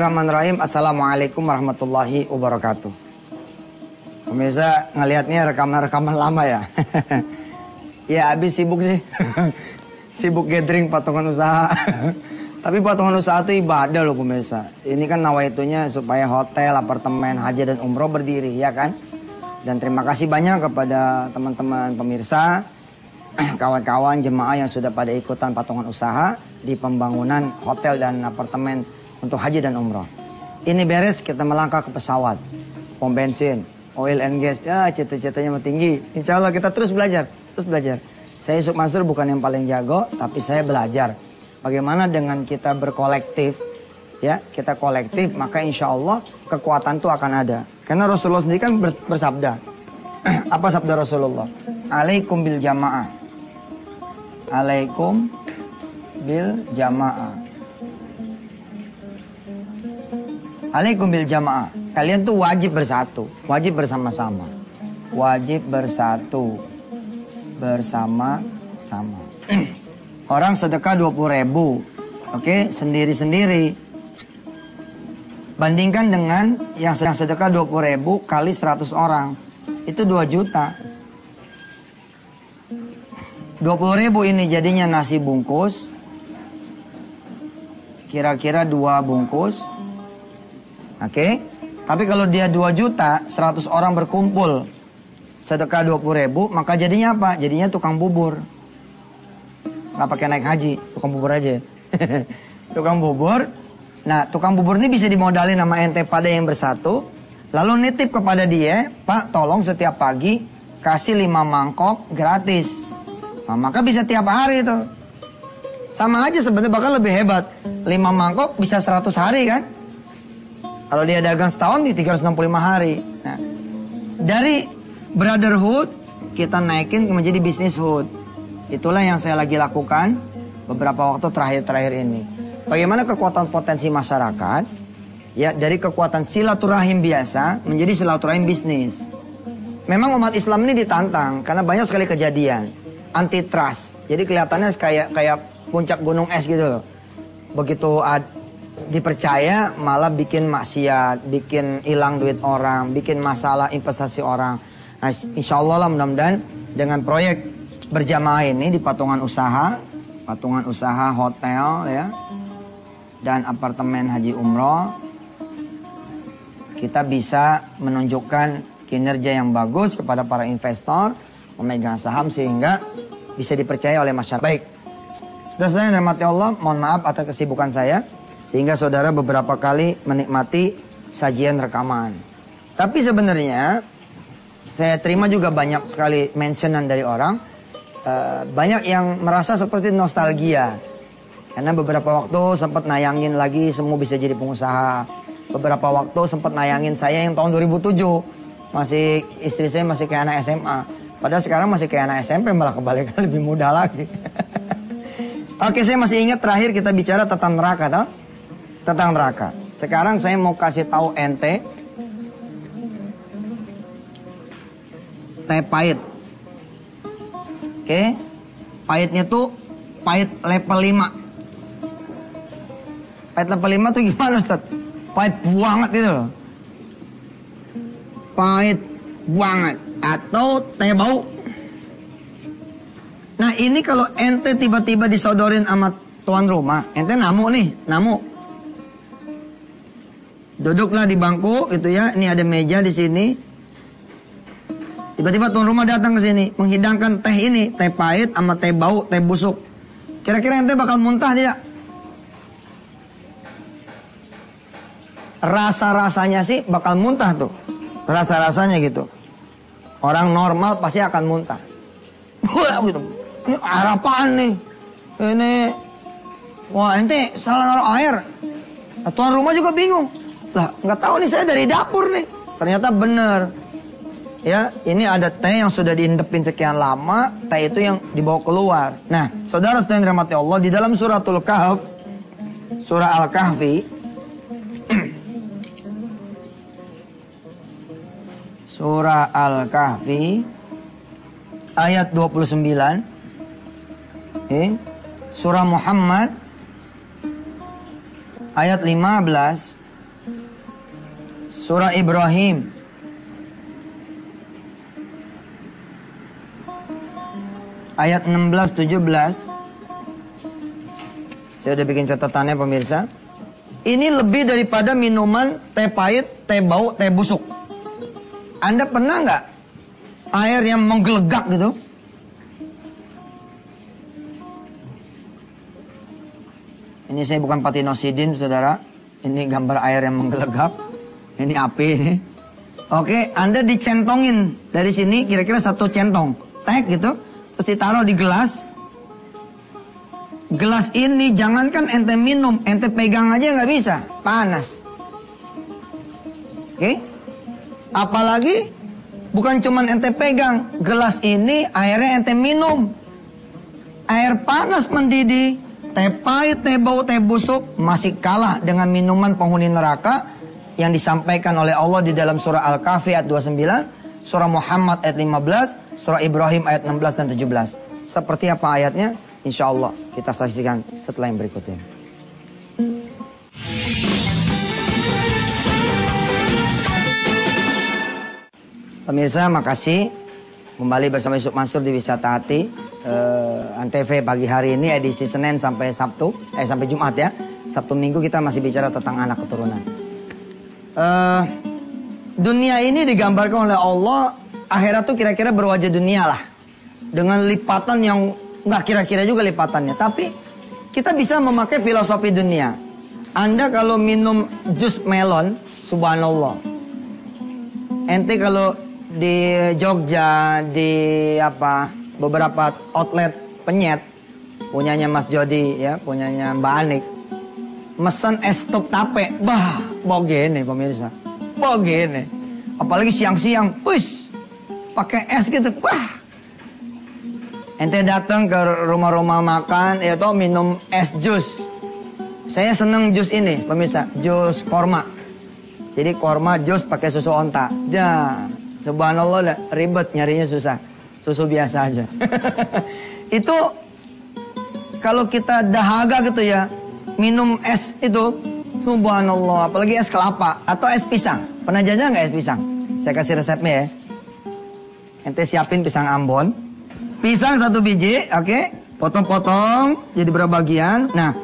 Bismillahirrahmanirrahim. Assalamualaikum warahmatullahi wabarakatuh. Pemirsa ngelihatnya rekaman-rekaman lama ya. ya habis sibuk sih. sibuk gathering patungan usaha. Tapi patungan usaha itu ibadah loh pemirsa. Ini kan nawaitunya supaya hotel, apartemen, haji dan umroh berdiri ya kan. Dan terima kasih banyak kepada teman-teman pemirsa, kawan-kawan jemaah yang sudah pada ikutan patungan usaha di pembangunan hotel dan apartemen untuk haji dan umroh. Ini beres kita melangkah ke pesawat, pom bensin, oil and gas, ya cita-citanya tinggi. Insya Allah kita terus belajar, terus belajar. Saya Yusuf Mansur bukan yang paling jago, tapi saya belajar. Bagaimana dengan kita berkolektif, ya kita kolektif, maka insya Allah kekuatan itu akan ada. Karena Rasulullah sendiri kan bersabda, apa sabda Rasulullah? Alaikum bil jamaah. Alaikum bil jamaah. Alaikum bil jamaah. Kalian tuh wajib bersatu, wajib bersama-sama. Wajib bersatu bersama-sama. Orang sedekah 20 ribu. Oke, sendiri-sendiri. Bandingkan dengan yang sedang sedekah 20 ribu kali 100 orang. Itu 2 juta. 20 ribu ini jadinya nasi bungkus. Kira-kira 2 bungkus Oke. Okay? Tapi kalau dia 2 juta, 100 orang berkumpul, sedekah 20 ribu, maka jadinya apa? Jadinya tukang bubur. Nggak pakai naik haji, tukang bubur aja. tukang bubur. Nah, tukang bubur ini bisa dimodalin nama ente pada yang bersatu. Lalu nitip kepada dia, Pak tolong setiap pagi kasih 5 mangkok gratis. Nah, maka bisa tiap hari itu. Sama aja sebenarnya bahkan lebih hebat. 5 mangkok bisa 100 hari kan? Kalau dia dagang setahun di 365 hari. Nah, dari brotherhood kita naikin menjadi hood. Itulah yang saya lagi lakukan beberapa waktu terakhir-terakhir ini. Bagaimana kekuatan potensi masyarakat ya dari kekuatan silaturahim biasa menjadi silaturahim bisnis. Memang umat Islam ini ditantang karena banyak sekali kejadian anti trust. Jadi kelihatannya kayak kayak puncak gunung es gitu loh. Begitu ad, dipercaya malah bikin maksiat, bikin hilang duit orang, bikin masalah investasi orang. Nah, insya Allah lah mudah-mudahan dengan proyek berjamaah ini di patungan usaha, patungan usaha hotel ya, dan apartemen haji umroh, kita bisa menunjukkan kinerja yang bagus kepada para investor, memegang saham sehingga bisa dipercaya oleh masyarakat. Baik, sudah saya dirahmati Allah, mohon maaf atas kesibukan saya. Sehingga saudara beberapa kali menikmati sajian rekaman. Tapi sebenarnya saya terima juga banyak sekali mentionan dari orang. Uh, banyak yang merasa seperti nostalgia. Karena beberapa waktu sempat nayangin lagi semua bisa jadi pengusaha. Beberapa waktu sempat nayangin saya yang tahun 2007. Masih istri saya masih kayak anak SMA. Padahal sekarang masih kayak anak SMP malah kebalikan lebih muda lagi. Oke, saya masih ingat terakhir kita bicara tentang neraka, tau? Tentang neraka. Sekarang saya mau kasih tahu ente teh pahit. Oke. Pahitnya tuh pahit level 5. Pahit level 5 tuh gimana Ustaz? Pahit banget itu loh. Pahit banget atau teh bau. Nah ini kalau ente tiba-tiba disodorin sama tuan rumah, ente namu nih, namu. Duduklah di bangku gitu ya. Ini ada meja di sini. Tiba-tiba tuan rumah datang ke sini menghidangkan teh ini, teh pahit sama teh bau, teh busuk. Kira-kira ente bakal muntah tidak? Rasa-rasanya sih bakal muntah tuh. Rasa-rasanya gitu. Orang normal pasti akan muntah. Wah gitu. Ini air apaan nih? Ini Wah ente salah naruh air. Tuan rumah juga bingung. Lah, nggak tahu nih saya dari dapur nih. Ternyata bener. Ya, ini ada teh yang sudah diindepin sekian lama, teh itu yang dibawa keluar. Nah, saudara saudara yang dirahmati Allah, di dalam suratul kahf, surah Al-Kahfi, surah Al-Kahfi, ayat 29, eh, surah Muhammad, ayat 15 surah Ibrahim ayat 16 17 saya udah bikin catatannya pemirsa. Ini lebih daripada minuman teh pahit, teh bau, teh busuk. Anda pernah nggak air yang menggelegak gitu? Ini saya bukan patinosidin, saudara. Ini gambar air yang menggelegak. Ini api ini. Oke, Anda dicentongin dari sini kira-kira satu centong. Teh gitu. Terus ditaruh di gelas. Gelas ini jangankan ente minum, ente pegang aja nggak bisa, panas. Oke? Apalagi bukan cuman ente pegang, gelas ini airnya ente minum. Air panas mendidih, teh pahit, teh bau, teh busuk masih kalah dengan minuman penghuni neraka yang disampaikan oleh Allah di dalam surah Al-Kahfi ayat 29, surah Muhammad ayat 15, surah Ibrahim ayat 16 dan 17. Seperti apa ayatnya? Insya Allah kita saksikan setelah yang berikut ini. Pemirsa, makasih kembali bersama Yusuf Mansur di Wisata Hati uh, Antv pagi hari ini edisi Senin sampai Sabtu, eh sampai Jumat ya. Sabtu Minggu kita masih bicara tentang anak keturunan. Uh, dunia ini digambarkan oleh Allah akhirat tuh kira-kira berwajah dunia lah dengan lipatan yang nggak kira-kira juga lipatannya. Tapi kita bisa memakai filosofi dunia. Anda kalau minum jus melon, subhanallah. Ente kalau di Jogja, di apa beberapa outlet penyet, punyanya Mas Jody ya, punyanya Mbak Anik. Mesen es top tape, bah, bogene pemirsa. Bogene. Apalagi siang-siang, wis, pakai es gitu, wah, Ente datang ke rumah-rumah makan, ya toh minum es jus. Saya seneng jus ini, pemirsa, jus korma. Jadi korma jus pakai susu onta. Ya, subhanallah lah, ribet nyarinya susah. Susu biasa aja. itu kalau kita dahaga gitu ya, minum es itu, subhanallah, apalagi es kelapa atau es pisang. Pernah jajan nggak es pisang? Saya kasih resepnya ya. Ente siapin pisang Ambon, Pisang satu biji, oke. Okay? Potong-potong jadi berapa bagian. Nah,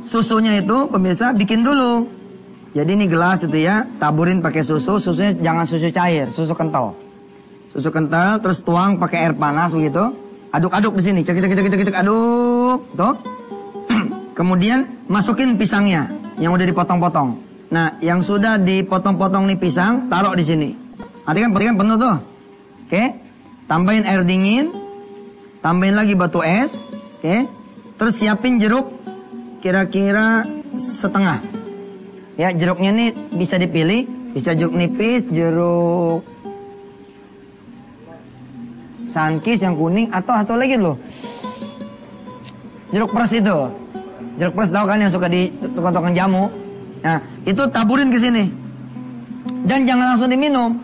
susunya itu pemirsa bikin dulu. Jadi ini gelas itu ya, taburin pakai susu. Susunya jangan susu cair, susu kental. Susu kental, terus tuang pakai air panas begitu. Aduk-aduk di sini, cek cek cek cek cek aduk, tuh. Kemudian masukin pisangnya yang udah dipotong-potong. Nah, yang sudah dipotong-potong nih pisang, taruh di sini. Nanti kan, kan penuh tuh. Oke. Tambahin air dingin, tambahin lagi batu es, oke. Terus siapin jeruk kira-kira setengah. Ya, jeruknya nih bisa dipilih, bisa jeruk nipis, jeruk sankis yang kuning atau atau lagi loh. Jeruk pres itu. Jeruk pres tahu kan yang suka di tukang-tukang jamu. Nah, itu taburin ke sini. Dan jangan langsung diminum.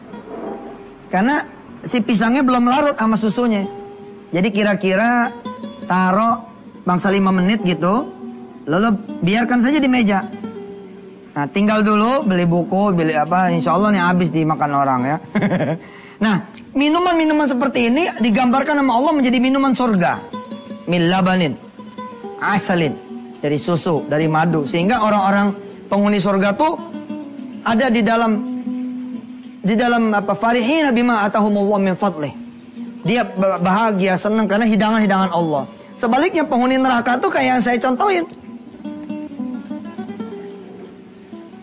Karena si pisangnya belum larut sama susunya. Jadi kira-kira taruh bangsa 5 menit gitu, lalu biarkan saja di meja. Nah, tinggal dulu beli buku, beli apa, insya Allah nih habis dimakan orang ya. nah, minuman-minuman seperti ini digambarkan sama Allah menjadi minuman surga. Min labanin, asalin, dari susu, dari madu. Sehingga orang-orang penghuni surga tuh ada di dalam di dalam apa farihina bima atahumullah min fadlih. Dia bahagia, senang karena hidangan-hidangan Allah. Sebaliknya penghuni neraka itu kayak yang saya contohin.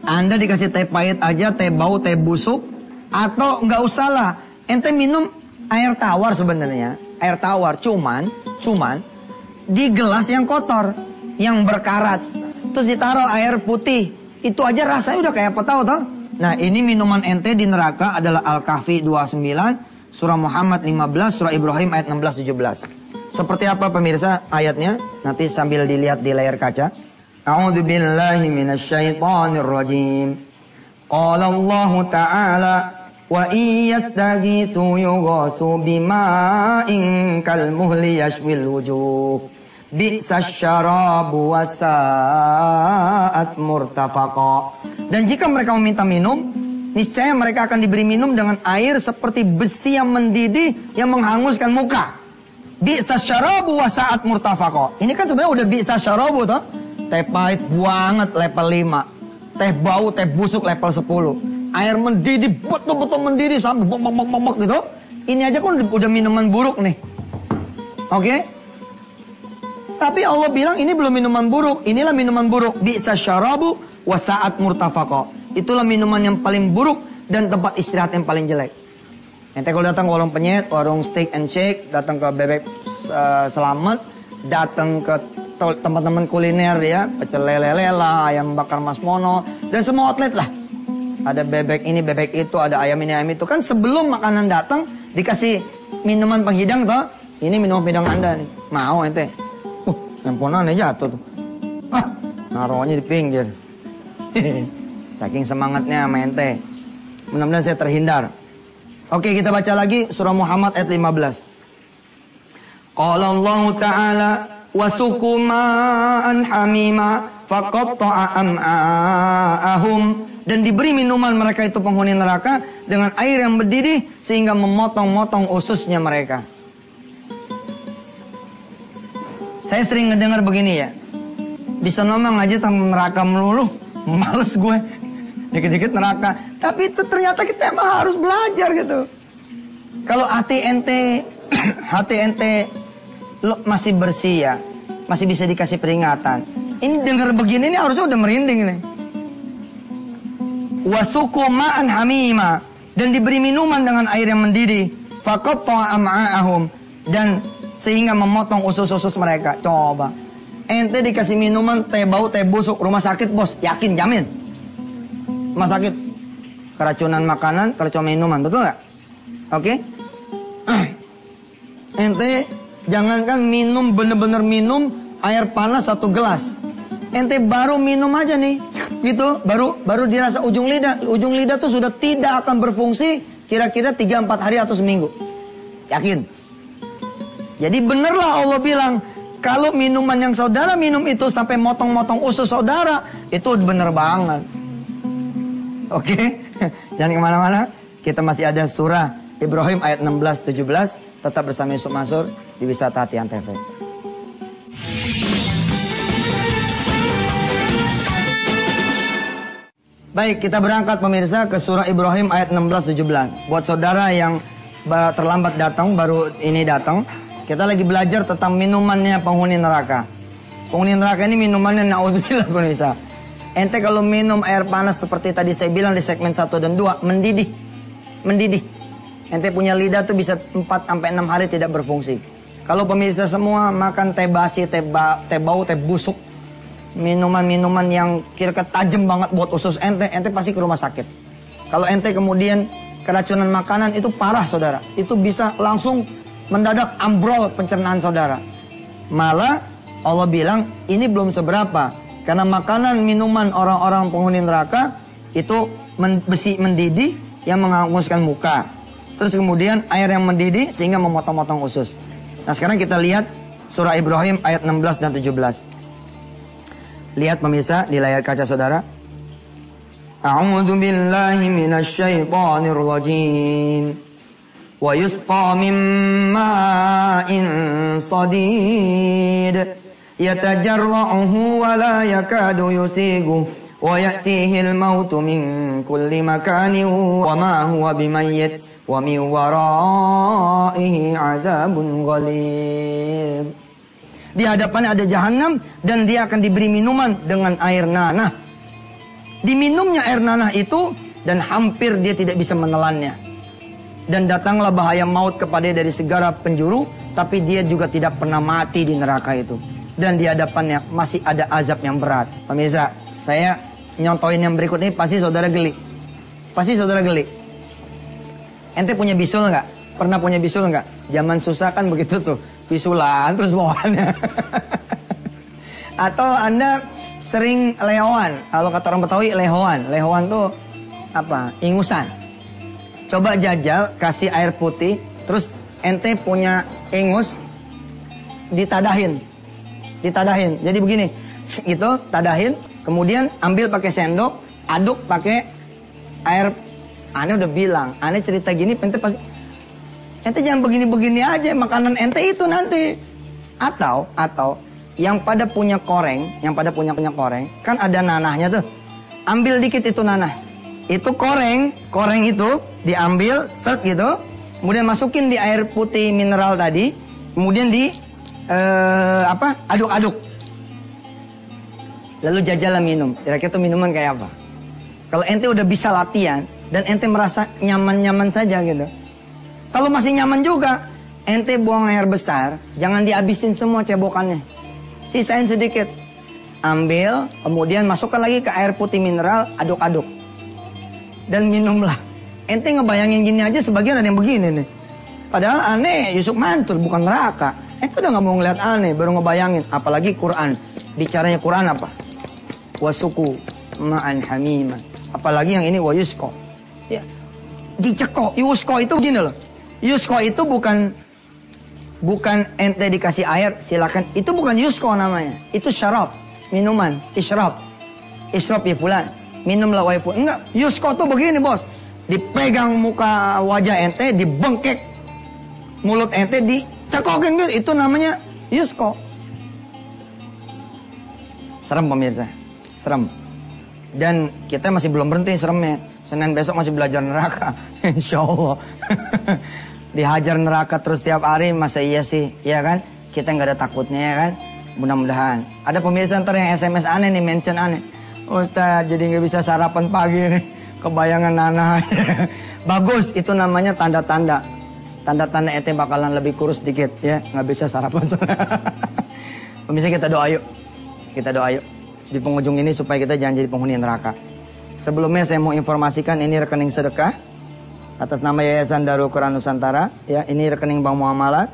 Anda dikasih teh pahit aja, teh bau, teh busuk, atau nggak usah lah. Ente minum air tawar sebenarnya, air tawar, cuman, cuman di gelas yang kotor, yang berkarat, terus ditaruh air putih, itu aja rasanya udah kayak apa tahu toh? Nah ini minuman ente di neraka adalah Al-Kahfi 29, Surah Muhammad 15, Surah Ibrahim ayat 16-17. Seperti apa pemirsa ayatnya? Nanti sambil dilihat di layar kaca. A'udzu billahi minasyaitonir rajim. Qala Allah Ta'ala wa iyastaghithu yughathu bima'in kalmuhli yashwil wujuh. Bi'sa syarabu wa sa'at murtafaqa. Dan jika mereka meminta minum, niscaya mereka akan diberi minum dengan air seperti besi yang mendidih yang menghanguskan muka. Bi'sa syarabu wa sa'at murtafaqa. Ini kan sebenarnya udah bi'sa syarabu toh. Teh pahit banget level 5. Teh bau, teh busuk level 10. Air mendidih, betul-betul mendidih sampai bok bok bok bok gitu. Ini aja kan udah minuman buruk nih. Oke? Okay? Tapi Allah bilang ini belum minuman buruk, inilah minuman buruk. Bi'sa syarabu wa sa'at. Itulah minuman yang paling buruk dan tempat istirahat yang paling jelek. Ente kalau datang ke warung penyet, warung steak and shake, datang ke bebek uh, selamat, datang ke teman-teman kuliner ya, pecel lele lela, ayam bakar Mas Mono, dan semua outlet lah. Ada bebek ini, bebek itu, ada ayam ini, ayam itu. Kan sebelum makanan datang, dikasih minuman penghidang toh. Ini minuman penghidang Anda nih. Mau ente? Handphone jatuh tuh. Ah, naruhnya di pinggir. Saking semangatnya mente. Mudah-mudahan saya terhindar. Oke, kita baca lagi surah Muhammad ayat 15. Qala Allah Ta'ala wasuku ma'an hamima faqatta'a am'a'ahum dan diberi minuman mereka itu penghuni neraka dengan air yang mendidih sehingga memotong-motong ususnya mereka. Saya sering ngedengar begini ya. Bisa ngomong aja tentang neraka melulu. Males gue. Dikit-dikit neraka. Tapi itu ternyata kita emang harus belajar gitu. Kalau hati ente, hati ente lo masih bersih ya. Masih bisa dikasih peringatan. Ini dengar begini nih harusnya udah merinding nih. Wasuku ma'an hamima. Dan diberi minuman dengan air yang mendidih. Faqatta am'a'ahum. Dan sehingga memotong usus-usus mereka. Coba. Ente dikasih minuman teh bau teh busuk. Rumah sakit bos. Yakin jamin. Rumah sakit. Keracunan makanan keracunan minuman. Betul nggak? Oke? Okay? ente jangankan minum bener-bener minum air panas satu gelas. Ente baru minum aja nih. Gitu. Baru baru dirasa ujung lidah. Ujung lidah tuh sudah tidak akan berfungsi kira-kira 3-4 hari atau seminggu. Yakin jadi benerlah Allah bilang, kalau minuman yang saudara minum itu sampai motong-motong usus saudara, itu bener banget. Oke, okay? jangan ke mana-mana. Kita masih ada surah Ibrahim ayat 16-17. Tetap bersama Yusuf Masur di Wisata Hatian TV. Baik, kita berangkat pemirsa ke surah Ibrahim ayat 16-17. Buat saudara yang terlambat datang, baru ini datang, kita lagi belajar tentang minumannya penghuni neraka. Penghuni neraka ini minumannya naudzubillah bisa. Ente kalau minum air panas seperti tadi saya bilang di segmen 1 dan 2 mendidih. Mendidih. Ente punya lidah tuh bisa 4 sampai 6 hari tidak berfungsi. Kalau pemirsa semua makan teh basi, teh, ba, teh bau, teh busuk, minuman-minuman yang kira-kira tajam banget buat usus ente, ente pasti ke rumah sakit. Kalau ente kemudian keracunan makanan itu parah saudara. Itu bisa langsung mendadak ambrol pencernaan saudara. Malah Allah bilang ini belum seberapa karena makanan minuman orang-orang penghuni neraka itu men besi mendidih yang menghanguskan muka. Terus kemudian air yang mendidih sehingga memotong-motong usus. Nah sekarang kita lihat surah Ibrahim ayat 16 dan 17. Lihat pemirsa di layar kaca saudara. A'udzu billahi minasyaitonir rajim. ويسقى من ماء صديد يتجرعه ولا يكاد يسيغه ويأتيه الموت من كل مكان وما هو بميت ومن ورائه عذاب غليظ Di hadapannya ada jahanam dan dia akan diberi minuman dengan air nanah. Diminumnya air nanah itu dan hampir dia tidak bisa menelannya dan datanglah bahaya maut kepada dari segala penjuru, tapi dia juga tidak pernah mati di neraka itu. Dan di hadapannya masih ada azab yang berat. Pemirsa, saya nyontoin yang berikut ini pasti saudara geli. Pasti saudara geli. Ente punya bisul nggak? Pernah punya bisul nggak? Zaman susah kan begitu tuh. Bisulan terus bawaannya. Atau Anda sering lehoan. Kalau kata orang Betawi lehoan. Lehoan tuh apa? Ingusan Coba jajal kasih air putih, terus ente punya ingus ditadahin. Ditadahin. Jadi begini, itu tadahin, Kemudian ambil pakai sendok, aduk pakai air. Ane udah bilang, ane cerita gini, ente pasti ente jangan begini-begini aja, makanan ente itu nanti. Atau atau yang pada punya koreng, yang pada punya punya koreng, kan ada nanahnya tuh. Ambil dikit itu nanah. Itu koreng, koreng itu diambil, set gitu, kemudian masukin di air putih mineral tadi, kemudian di eh, apa? Aduk-aduk. Lalu jajalah minum. Kira-kira itu minuman kayak apa? Kalau ente udah bisa latihan dan ente merasa nyaman-nyaman saja gitu. Kalau masih nyaman juga, ente buang air besar, jangan dihabisin semua cebokannya. Sisain sedikit. Ambil, kemudian masukkan lagi ke air putih mineral, aduk-aduk. Dan minumlah. Ente ngebayangin gini aja sebagian ada yang begini nih. Padahal aneh, Yusuf mantul, bukan neraka. Ente udah gak mau ngeliat aneh, baru ngebayangin. Apalagi Quran. Bicaranya Quran apa? Wasuku ma'an hamiman Apalagi yang ini wa yusko. Ya. Dicekok. Yusko itu gini loh. Yusko itu bukan bukan ente dikasih air silakan. Itu bukan yusko namanya. Itu syarab, minuman, isyrab. Isyrab ya fulan. Minumlah wahai fulan. Enggak, yusko tuh begini, Bos. Dipegang muka wajah ente, dibengkek mulut ente dicekokin gitu. Itu namanya yusko. Serem pemirsa. Serem. Dan kita masih belum berhenti seremnya. Senin besok masih belajar neraka. Insya Allah. Dihajar neraka terus tiap hari masa iya sih. Ya kan? Kita nggak ada takutnya ya kan? Mudah-mudahan. Ada pemirsa ntar yang SMS aneh nih, mention aneh. Ustaz jadi nggak bisa sarapan pagi nih. Kebayangan Nana. Bagus, itu namanya tanda-tanda. Tanda-tanda ete bakalan lebih kurus dikit ya. Nggak bisa sarapan. pemirsa kita doa yuk. Kita doa yuk di penghujung ini supaya kita jangan jadi penghuni neraka. Sebelumnya saya mau informasikan ini rekening sedekah atas nama Yayasan Darul Quran Nusantara. Ya, ini rekening Bank Muamalat,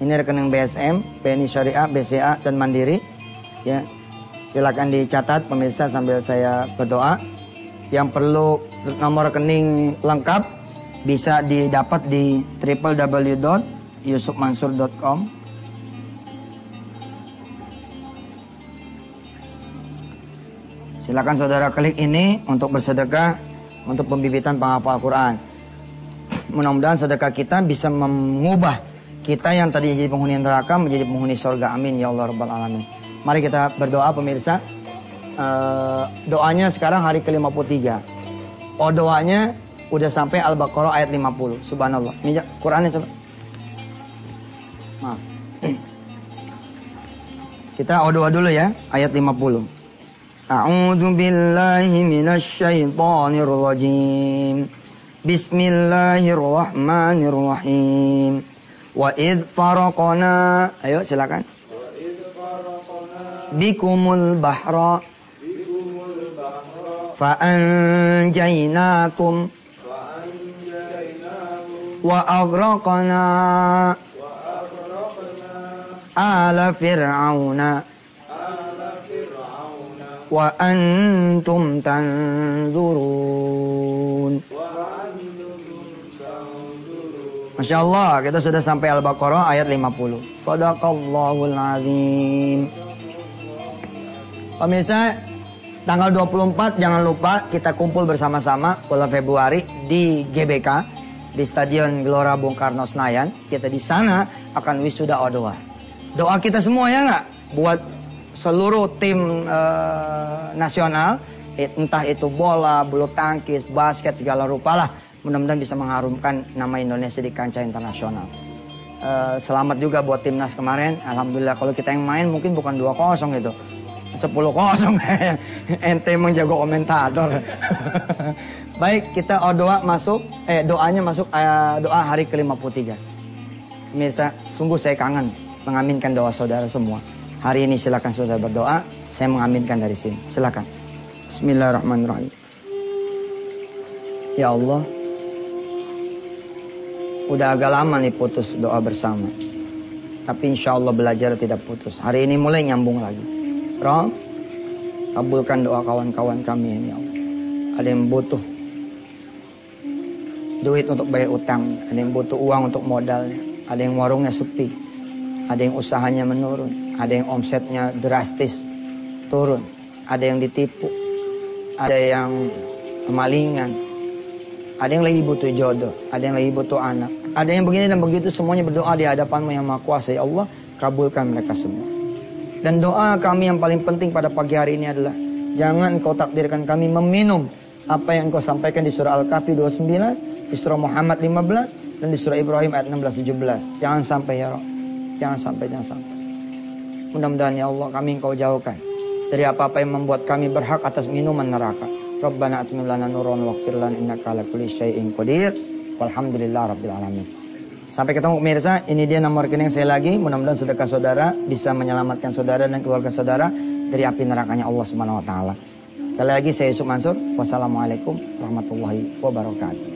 ini rekening BSM, BNI Syariah, BCA dan Mandiri. Ya, silakan dicatat pemirsa sambil saya berdoa. Yang perlu nomor rekening lengkap bisa didapat di www.yusufmansur.com Silakan saudara klik ini untuk bersedekah untuk pembibitan penghafal Quran. Mudah-mudahan sedekah kita bisa mengubah kita yang tadi jadi penghuni neraka menjadi penghuni surga. Amin ya Allah rabbal alamin. Mari kita berdoa pemirsa. E, doanya sekarang hari ke-53. Oh doanya udah sampai Al-Baqarah ayat 50. Subhanallah. Minjak Qurannya sob. Maaf. Kita oh doa dulu ya ayat 50. A'udzu billahi minasyaitonir rajim. Bismillahirrahmanirrahim. Wa id faraqna. Ayo silakan بكم البحر فأنجيناكم وأغرقنا آل فرعون wa antum tanzurun. Masya Allah, kita sudah sampai Al-Baqarah ayat 50. Sadaqallahul azim. Pemirsa, tanggal 24 jangan lupa kita kumpul bersama-sama bulan Februari di GBK di Stadion Gelora Bung Karno Senayan. Kita di sana akan wisuda O2. Doa kita semua ya nggak? Buat seluruh tim uh, nasional, entah itu bola, bulu tangkis, basket segala rupa lah, mudah-mudahan bisa mengharumkan nama Indonesia di kancah internasional. Uh, selamat juga buat timnas kemarin. Alhamdulillah kalau kita yang main mungkin bukan 2-0 gitu. 10 kosong ente emang jago komentator baik kita oh, doa masuk eh doanya masuk uh, doa hari ke-53 Mirsa sungguh saya kangen mengaminkan doa saudara semua Hari ini silakan saudara berdoa. Saya mengaminkan dari sini. Silakan. Bismillahirrahmanirrahim. Ya Allah. Udah agak lama nih putus doa bersama. Tapi insya Allah belajar tidak putus. Hari ini mulai nyambung lagi. Rob, kabulkan doa kawan-kawan kami ini ya. Ada yang butuh duit untuk bayar utang. Ada yang butuh uang untuk modalnya. Ada yang warungnya sepi. Ada yang usahanya menurun ada yang omsetnya drastis turun, ada yang ditipu, ada yang kemalingan, ada yang lagi butuh jodoh, ada yang lagi butuh anak, ada yang begini dan begitu semuanya berdoa di hadapanmu yang maha kuasa ya Allah, kabulkan mereka semua. Dan doa kami yang paling penting pada pagi hari ini adalah jangan kau takdirkan kami meminum apa yang kau sampaikan di surah Al-Kahfi 29, di surah Muhammad 15 dan di surah Ibrahim ayat 16 17. Jangan sampai ya Roh. Jangan sampai, jangan sampai. Mudah-mudahan ya Allah kami engkau jauhkan dari apa-apa yang membuat kami berhak atas minuman neraka. Rabbana atmim lana nuran waghfir lana innaka ala kulli syai'in qadir. Walhamdulillah rabbil alamin. Sampai ketemu pemirsa, ini dia nomor rekening saya lagi. Mudah-mudahan sedekah saudara bisa menyelamatkan saudara dan keluarga saudara dari api nerakanya Allah Subhanahu wa taala. Sekali lagi saya Yusuf Mansur. Wassalamualaikum warahmatullahi wabarakatuh.